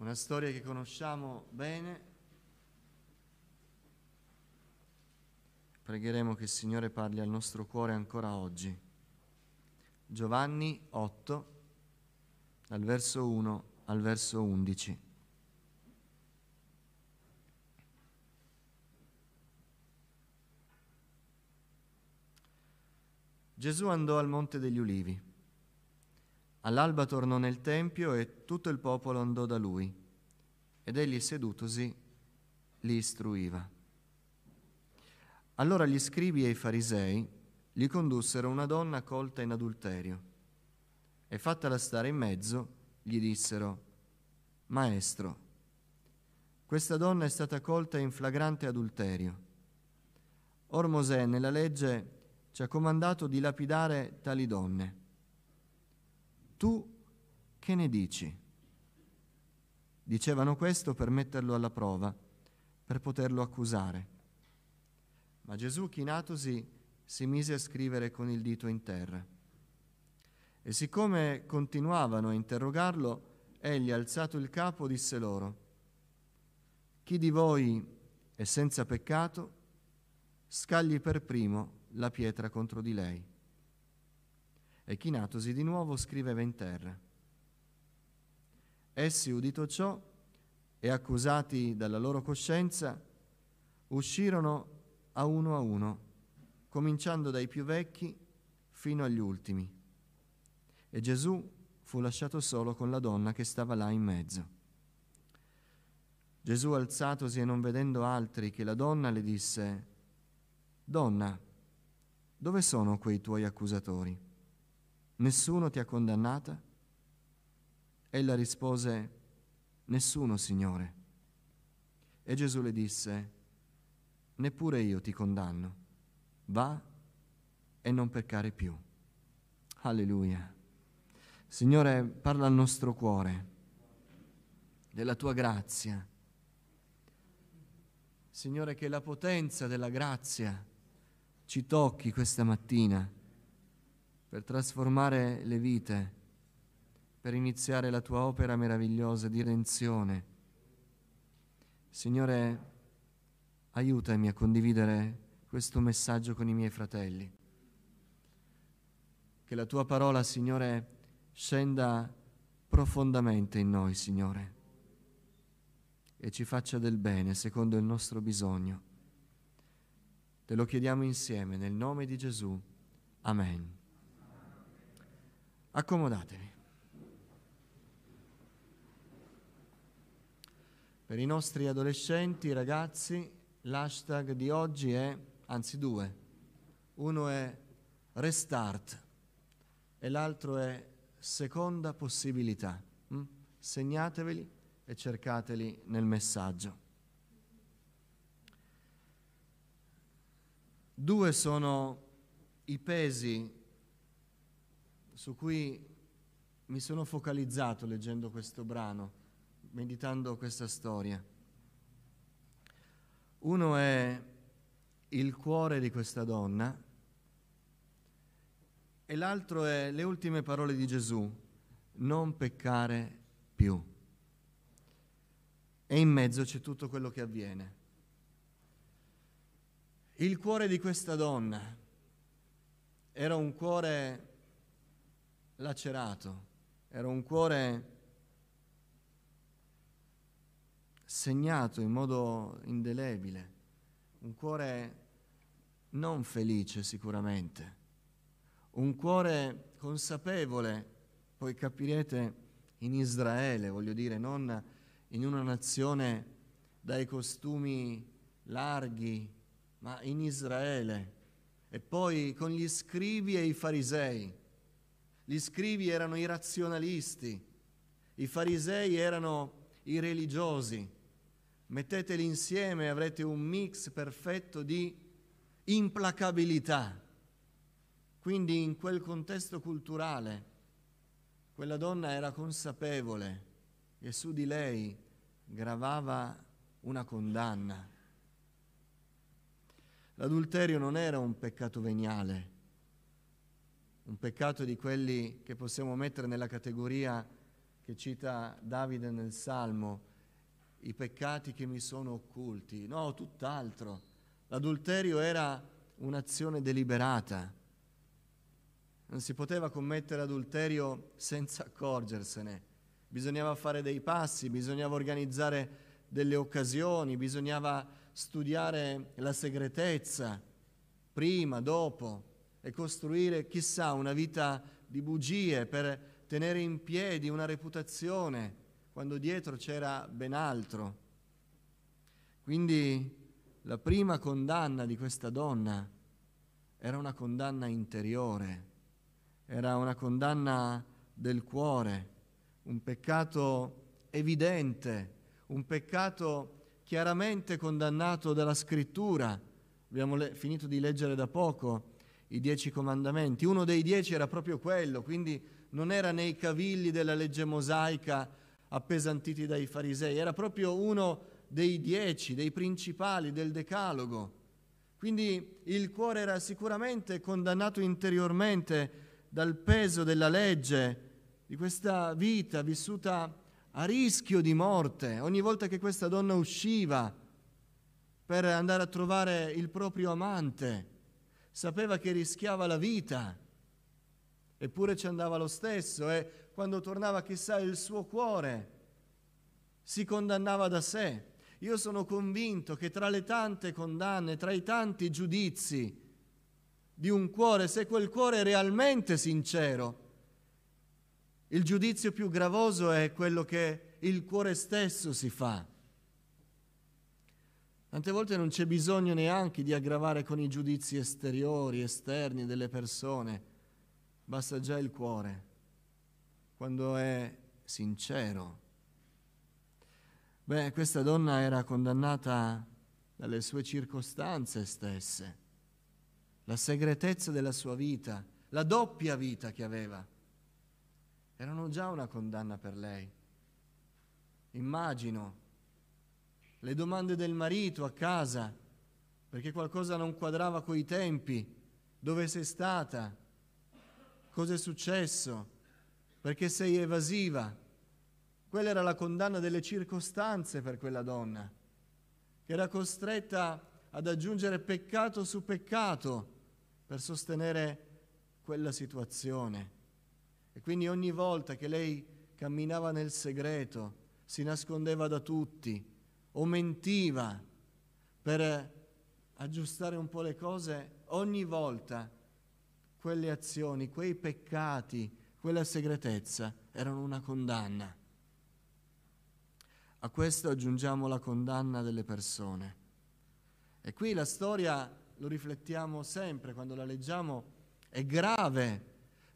una storia che conosciamo bene. Pregheremo che il Signore parli al nostro cuore ancora oggi. Giovanni 8, dal verso 1 al verso 11. Gesù andò al Monte degli Ulivi. All'alba tornò nel Tempio e tutto il popolo andò da lui, ed egli sedutosi li istruiva. Allora gli scribi e i farisei gli condussero una donna colta in adulterio e fattala stare in mezzo, gli dissero, Maestro, questa donna è stata colta in flagrante adulterio. Or Mosè nella legge ci ha comandato di lapidare tali donne. Tu che ne dici? Dicevano questo per metterlo alla prova, per poterlo accusare. Ma Gesù, chinatosi, si mise a scrivere con il dito in terra. E siccome continuavano a interrogarlo, egli, alzato il capo, disse loro, Chi di voi è senza peccato, scagli per primo la pietra contro di lei e chinatosi di nuovo scriveva in terra. Essi, udito ciò e accusati dalla loro coscienza, uscirono a uno a uno, cominciando dai più vecchi fino agli ultimi. E Gesù fu lasciato solo con la donna che stava là in mezzo. Gesù alzatosi e non vedendo altri che la donna le disse, Donna, dove sono quei tuoi accusatori? Nessuno ti ha condannata? Ella rispose, Nessuno, Signore. E Gesù le disse, Neppure io ti condanno. Va e non peccare più. Alleluia. Signore, parla al nostro cuore della tua grazia. Signore, che la potenza della grazia ci tocchi questa mattina per trasformare le vite, per iniziare la tua opera meravigliosa di redenzione. Signore, aiutami a condividere questo messaggio con i miei fratelli. Che la tua parola, Signore, scenda profondamente in noi, Signore, e ci faccia del bene secondo il nostro bisogno. Te lo chiediamo insieme nel nome di Gesù. Amen. Accomodatevi. Per i nostri adolescenti, ragazzi, l'hashtag di oggi è, anzi due, uno è restart e l'altro è seconda possibilità. Mm? Segnateveli e cercateli nel messaggio. Due sono i pesi su cui mi sono focalizzato leggendo questo brano, meditando questa storia. Uno è il cuore di questa donna e l'altro è le ultime parole di Gesù, non peccare più. E in mezzo c'è tutto quello che avviene. Il cuore di questa donna era un cuore lacerato, era un cuore segnato in modo indelebile, un cuore non felice sicuramente, un cuore consapevole, poi capirete in Israele, voglio dire, non in una nazione dai costumi larghi, ma in Israele, e poi con gli scribi e i farisei gli scrivi erano i razionalisti, i farisei erano i religiosi. Metteteli insieme e avrete un mix perfetto di implacabilità. Quindi in quel contesto culturale quella donna era consapevole che su di lei gravava una condanna. L'adulterio non era un peccato veniale, un peccato di quelli che possiamo mettere nella categoria che cita Davide nel Salmo, i peccati che mi sono occulti. No, tutt'altro. L'adulterio era un'azione deliberata. Non si poteva commettere adulterio senza accorgersene. Bisognava fare dei passi, bisognava organizzare delle occasioni, bisognava studiare la segretezza prima, dopo e costruire, chissà, una vita di bugie per tenere in piedi una reputazione quando dietro c'era ben altro. Quindi la prima condanna di questa donna era una condanna interiore, era una condanna del cuore, un peccato evidente, un peccato chiaramente condannato dalla scrittura. Abbiamo le- finito di leggere da poco i dieci comandamenti. Uno dei dieci era proprio quello, quindi non era nei cavilli della legge mosaica appesantiti dai farisei, era proprio uno dei dieci, dei principali del decalogo. Quindi il cuore era sicuramente condannato interiormente dal peso della legge, di questa vita vissuta a rischio di morte. Ogni volta che questa donna usciva per andare a trovare il proprio amante, sapeva che rischiava la vita, eppure ci andava lo stesso e quando tornava chissà il suo cuore si condannava da sé. Io sono convinto che tra le tante condanne, tra i tanti giudizi di un cuore, se quel cuore è realmente sincero, il giudizio più gravoso è quello che il cuore stesso si fa. Tante volte non c'è bisogno neanche di aggravare con i giudizi esteriori, esterni delle persone, basta già il cuore, quando è sincero. Beh, questa donna era condannata dalle sue circostanze stesse, la segretezza della sua vita, la doppia vita che aveva, erano già una condanna per lei. Immagino le domande del marito a casa, perché qualcosa non quadrava coi tempi, dove sei stata, cosa è successo, perché sei evasiva. Quella era la condanna delle circostanze per quella donna, che era costretta ad aggiungere peccato su peccato per sostenere quella situazione. E quindi ogni volta che lei camminava nel segreto, si nascondeva da tutti o mentiva per aggiustare un po' le cose, ogni volta quelle azioni, quei peccati, quella segretezza erano una condanna. A questo aggiungiamo la condanna delle persone. E qui la storia, lo riflettiamo sempre quando la leggiamo, è grave,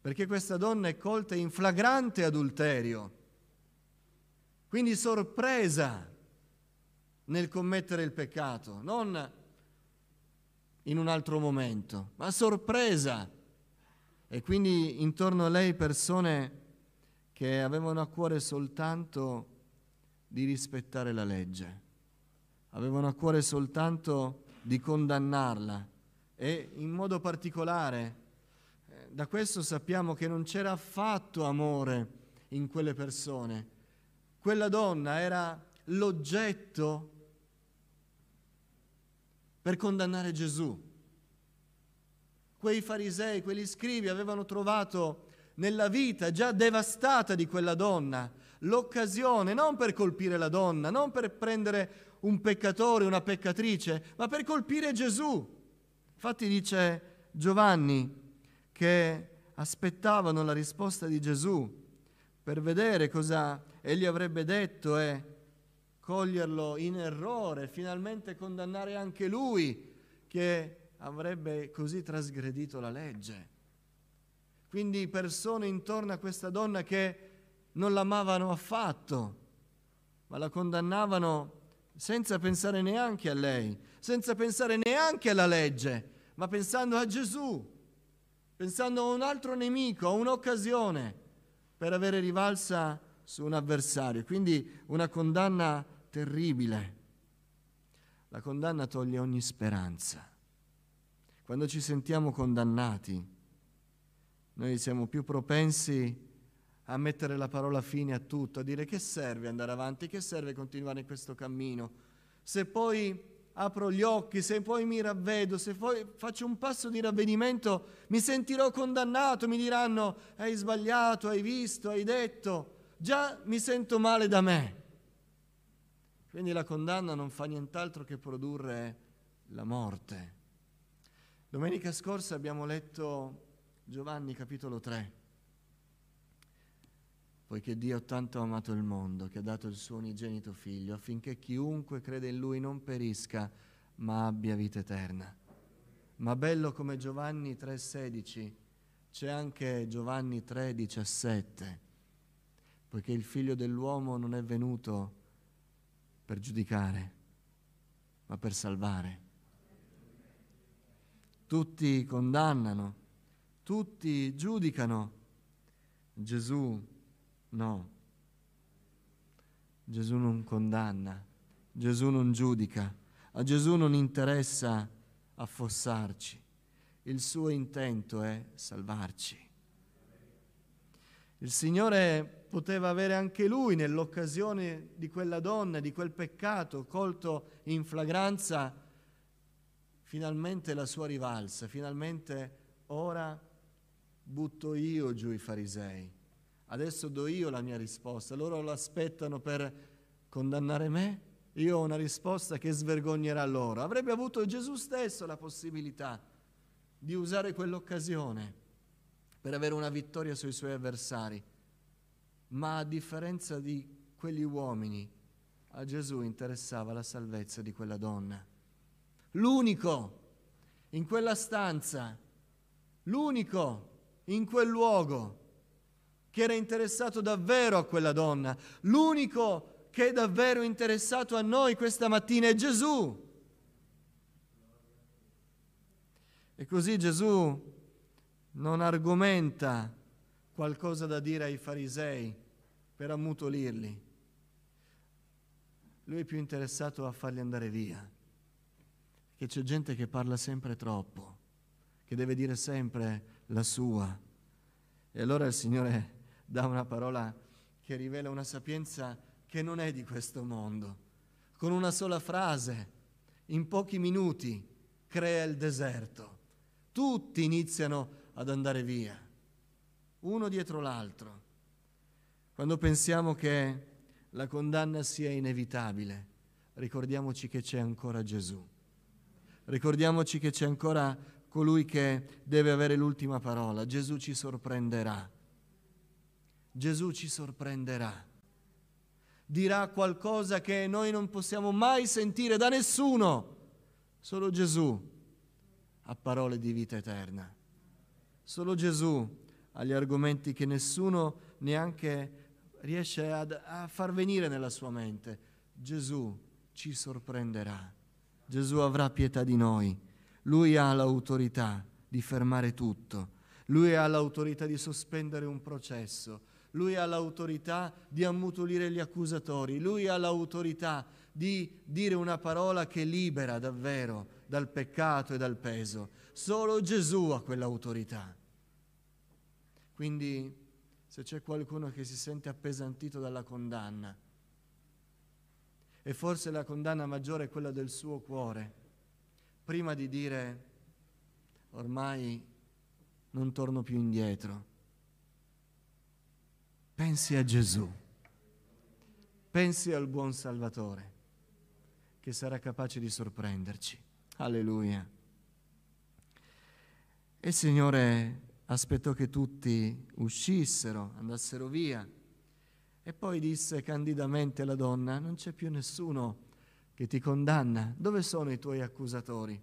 perché questa donna è colta in flagrante adulterio, quindi sorpresa nel commettere il peccato, non in un altro momento, ma sorpresa. E quindi intorno a lei persone che avevano a cuore soltanto di rispettare la legge, avevano a cuore soltanto di condannarla e in modo particolare eh, da questo sappiamo che non c'era affatto amore in quelle persone. Quella donna era l'oggetto per condannare Gesù. Quei farisei, quegli scrivi avevano trovato nella vita già devastata di quella donna l'occasione non per colpire la donna, non per prendere un peccatore, una peccatrice, ma per colpire Gesù. Infatti dice Giovanni che aspettavano la risposta di Gesù per vedere cosa egli avrebbe detto e coglierlo in errore, finalmente condannare anche lui che avrebbe così trasgredito la legge. Quindi persone intorno a questa donna che non l'amavano affatto, ma la condannavano senza pensare neanche a lei, senza pensare neanche alla legge, ma pensando a Gesù, pensando a un altro nemico, a un'occasione per avere rivalsa su un avversario. Quindi una condanna terribile. La condanna toglie ogni speranza. Quando ci sentiamo condannati, noi siamo più propensi a mettere la parola fine a tutto, a dire che serve andare avanti, che serve continuare in questo cammino. Se poi apro gli occhi, se poi mi ravvedo, se poi faccio un passo di ravvedimento, mi sentirò condannato, mi diranno hai sbagliato, hai visto, hai detto, già mi sento male da me. Quindi la condanna non fa nient'altro che produrre la morte. Domenica scorsa abbiamo letto Giovanni capitolo 3 poiché Dio ha tanto amato il mondo che ha dato il suo unigenito figlio affinché chiunque crede in lui non perisca ma abbia vita eterna. Ma bello come Giovanni 3,16 c'è anche Giovanni 3,17, poiché il figlio dell'uomo non è venuto per giudicare, ma per salvare. Tutti condannano, tutti giudicano. Gesù No. Gesù non condanna, Gesù non giudica, a Gesù non interessa affossarci, il suo intento è salvarci. Il Signore poteva avere anche lui nell'occasione di quella donna, di quel peccato colto in flagranza, finalmente la sua rivalsa, finalmente ora butto io giù i farisei. Adesso do io la mia risposta, loro lo aspettano per condannare me, io ho una risposta che svergognerà loro. Avrebbe avuto Gesù stesso la possibilità di usare quell'occasione per avere una vittoria sui suoi avversari, ma a differenza di quegli uomini, a Gesù interessava la salvezza di quella donna. L'unico in quella stanza, l'unico in quel luogo che era interessato davvero a quella donna. L'unico che è davvero interessato a noi questa mattina è Gesù. E così Gesù non argomenta qualcosa da dire ai farisei per ammutolirli. Lui è più interessato a farli andare via. Che c'è gente che parla sempre troppo, che deve dire sempre la sua. E allora il Signore dà una parola che rivela una sapienza che non è di questo mondo. Con una sola frase, in pochi minuti, crea il deserto. Tutti iniziano ad andare via, uno dietro l'altro. Quando pensiamo che la condanna sia inevitabile, ricordiamoci che c'è ancora Gesù. Ricordiamoci che c'è ancora colui che deve avere l'ultima parola. Gesù ci sorprenderà. Gesù ci sorprenderà. Dirà qualcosa che noi non possiamo mai sentire da nessuno. Solo Gesù ha parole di vita eterna. Solo Gesù ha gli argomenti che nessuno neanche riesce ad, a far venire nella sua mente. Gesù ci sorprenderà. Gesù avrà pietà di noi. Lui ha l'autorità di fermare tutto. Lui ha l'autorità di sospendere un processo lui ha l'autorità di ammutolire gli accusatori, lui ha l'autorità di dire una parola che libera davvero dal peccato e dal peso. Solo Gesù ha quell'autorità. Quindi se c'è qualcuno che si sente appesantito dalla condanna, e forse la condanna maggiore è quella del suo cuore, prima di dire ormai non torno più indietro, Pensi a Gesù, pensi al buon Salvatore che sarà capace di sorprenderci. Alleluia. E Signore aspettò che tutti uscissero, andassero via e poi disse candidamente alla donna, non c'è più nessuno che ti condanna, dove sono i tuoi accusatori?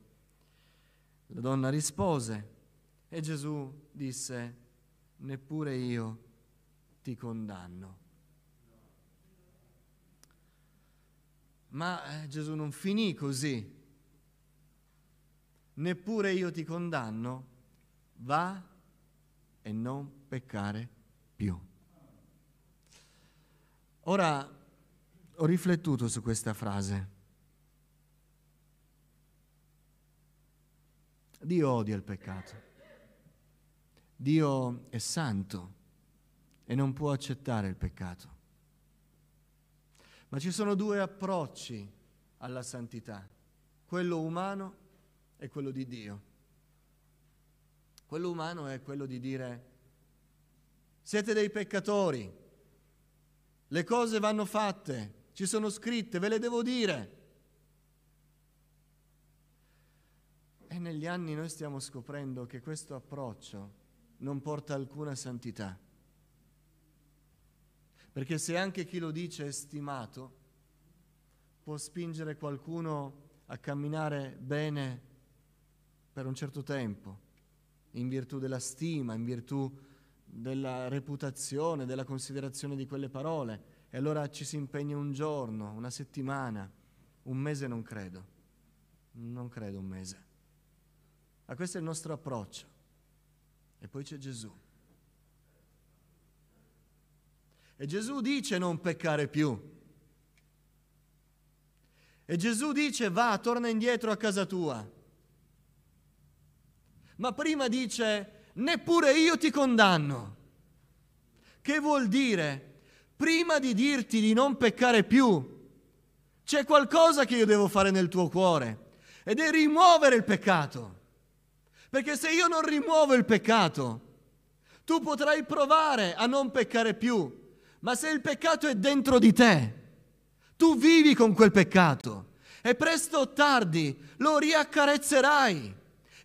La donna rispose e Gesù disse, neppure io ti condanno. Ma eh, Gesù non finì così. Neppure io ti condanno, va e non peccare più. Ora ho riflettuto su questa frase. Dio odia il peccato. Dio è santo e non può accettare il peccato. Ma ci sono due approcci alla santità, quello umano e quello di Dio. Quello umano è quello di dire siete dei peccatori, le cose vanno fatte, ci sono scritte, ve le devo dire. E negli anni noi stiamo scoprendo che questo approccio non porta alcuna santità. Perché se anche chi lo dice è stimato, può spingere qualcuno a camminare bene per un certo tempo, in virtù della stima, in virtù della reputazione, della considerazione di quelle parole. E allora ci si impegna un giorno, una settimana, un mese non credo, non credo un mese. Ma questo è il nostro approccio. E poi c'è Gesù. E Gesù dice non peccare più. E Gesù dice va, torna indietro a casa tua. Ma prima dice neppure io ti condanno. Che vuol dire? Prima di dirti di non peccare più, c'è qualcosa che io devo fare nel tuo cuore ed è rimuovere il peccato. Perché se io non rimuovo il peccato, tu potrai provare a non peccare più, ma se il peccato è dentro di te, tu vivi con quel peccato e presto o tardi lo riaccarezzerai.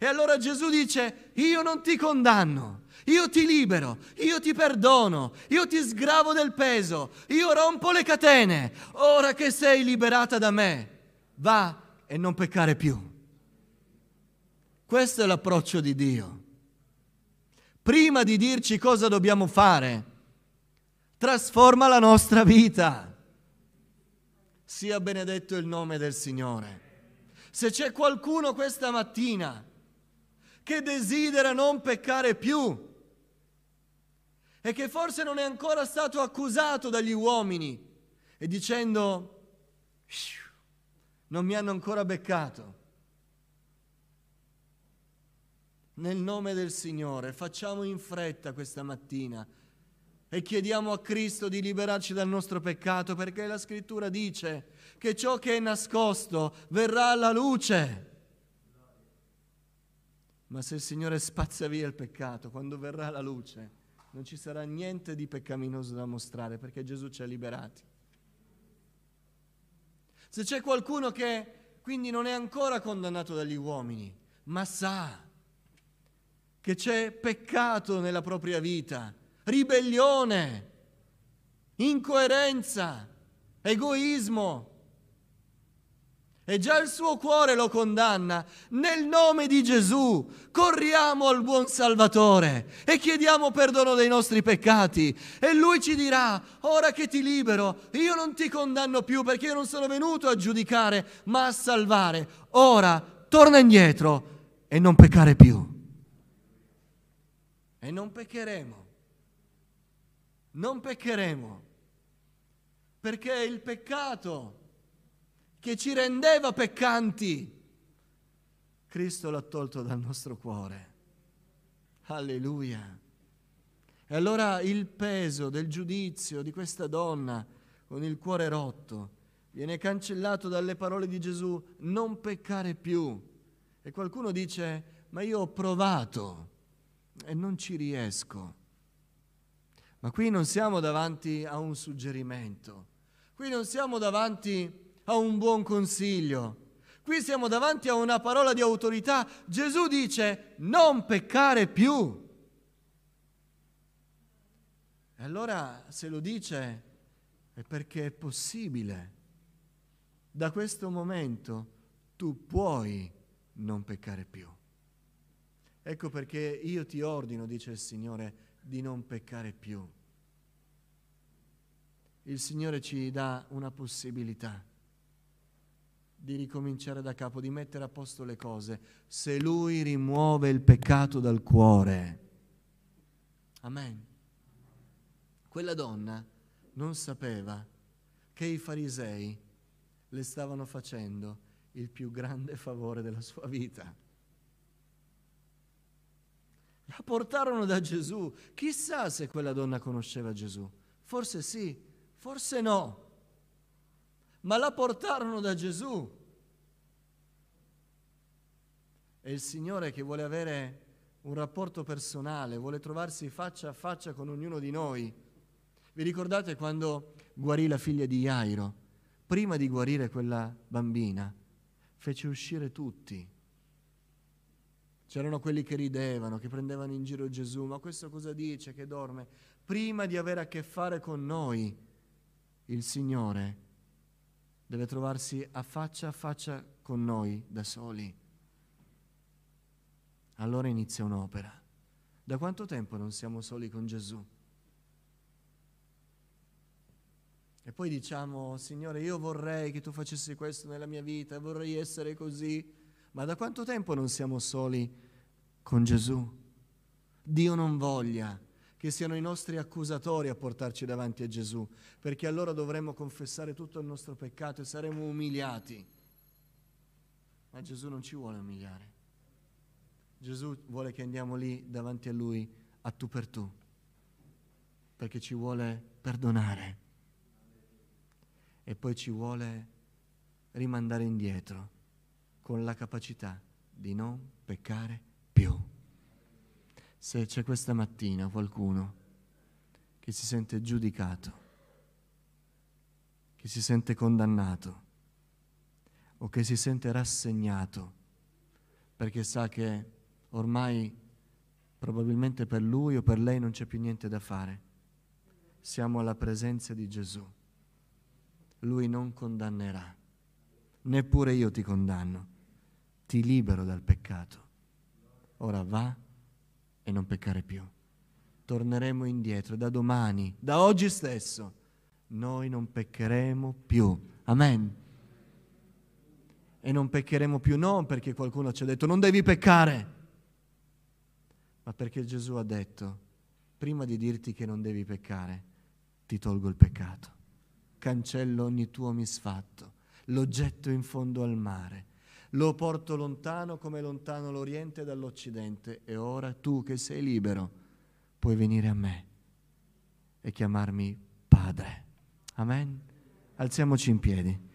E allora Gesù dice, io non ti condanno, io ti libero, io ti perdono, io ti sgravo del peso, io rompo le catene. Ora che sei liberata da me, va e non peccare più. Questo è l'approccio di Dio. Prima di dirci cosa dobbiamo fare, trasforma la nostra vita. Sia benedetto il nome del Signore. Se c'è qualcuno questa mattina che desidera non peccare più e che forse non è ancora stato accusato dagli uomini e dicendo non mi hanno ancora beccato, Nel nome del Signore facciamo in fretta questa mattina e chiediamo a Cristo di liberarci dal nostro peccato perché la scrittura dice che ciò che è nascosto verrà alla luce. Ma se il Signore spazza via il peccato, quando verrà alla luce, non ci sarà niente di peccaminoso da mostrare perché Gesù ci ha liberati. Se c'è qualcuno che quindi non è ancora condannato dagli uomini, ma sa che c'è peccato nella propria vita, ribellione, incoerenza, egoismo. E già il suo cuore lo condanna. Nel nome di Gesù corriamo al buon Salvatore e chiediamo perdono dei nostri peccati. E lui ci dirà, ora che ti libero, io non ti condanno più perché io non sono venuto a giudicare, ma a salvare. Ora torna indietro e non peccare più e non peccheremo. Non peccheremo perché il peccato che ci rendeva peccanti, Cristo l'ha tolto dal nostro cuore. Alleluia. E allora il peso del giudizio di questa donna con il cuore rotto viene cancellato dalle parole di Gesù, non peccare più. E qualcuno dice, ma io ho provato e non ci riesco. Ma qui non siamo davanti a un suggerimento, qui non siamo davanti a un buon consiglio, qui siamo davanti a una parola di autorità. Gesù dice non peccare più. E allora se lo dice è perché è possibile. Da questo momento tu puoi non peccare più. Ecco perché io ti ordino, dice il Signore, di non peccare più. Il Signore ci dà una possibilità di ricominciare da capo, di mettere a posto le cose, se Lui rimuove il peccato dal cuore. Amen. Quella donna non sapeva che i farisei le stavano facendo il più grande favore della sua vita La portarono da Gesù. Chissà se quella donna conosceva Gesù. Forse sì, forse no. Ma la portarono da Gesù. È il Signore che vuole avere un rapporto personale, vuole trovarsi faccia a faccia con ognuno di noi. Vi ricordate quando guarì la figlia di Jairo? Prima di guarire quella bambina, fece uscire tutti C'erano quelli che ridevano, che prendevano in giro Gesù, ma questo cosa dice che dorme? Prima di avere a che fare con noi, il Signore deve trovarsi a faccia a faccia con noi da soli. Allora inizia un'opera. Da quanto tempo non siamo soli con Gesù? E poi diciamo, Signore, io vorrei che tu facessi questo nella mia vita, vorrei essere così. Ma da quanto tempo non siamo soli con Gesù? Dio non voglia che siano i nostri accusatori a portarci davanti a Gesù, perché allora dovremmo confessare tutto il nostro peccato e saremo umiliati. Ma Gesù non ci vuole umiliare. Gesù vuole che andiamo lì davanti a Lui a tu per tu, perché ci vuole perdonare e poi ci vuole rimandare indietro con la capacità di non peccare più. Se c'è questa mattina qualcuno che si sente giudicato, che si sente condannato o che si sente rassegnato perché sa che ormai probabilmente per lui o per lei non c'è più niente da fare, siamo alla presenza di Gesù. Lui non condannerà, neppure io ti condanno ti libero dal peccato. Ora va e non peccare più. Torneremo indietro da domani, da oggi stesso. Noi non peccheremo più. Amen. E non peccheremo più non perché qualcuno ci ha detto non devi peccare, ma perché Gesù ha detto, prima di dirti che non devi peccare, ti tolgo il peccato, cancello ogni tuo misfatto, lo getto in fondo al mare lo porto lontano come lontano l'Oriente dall'Occidente e ora tu che sei libero puoi venire a me e chiamarmi Padre. Amen. Alziamoci in piedi.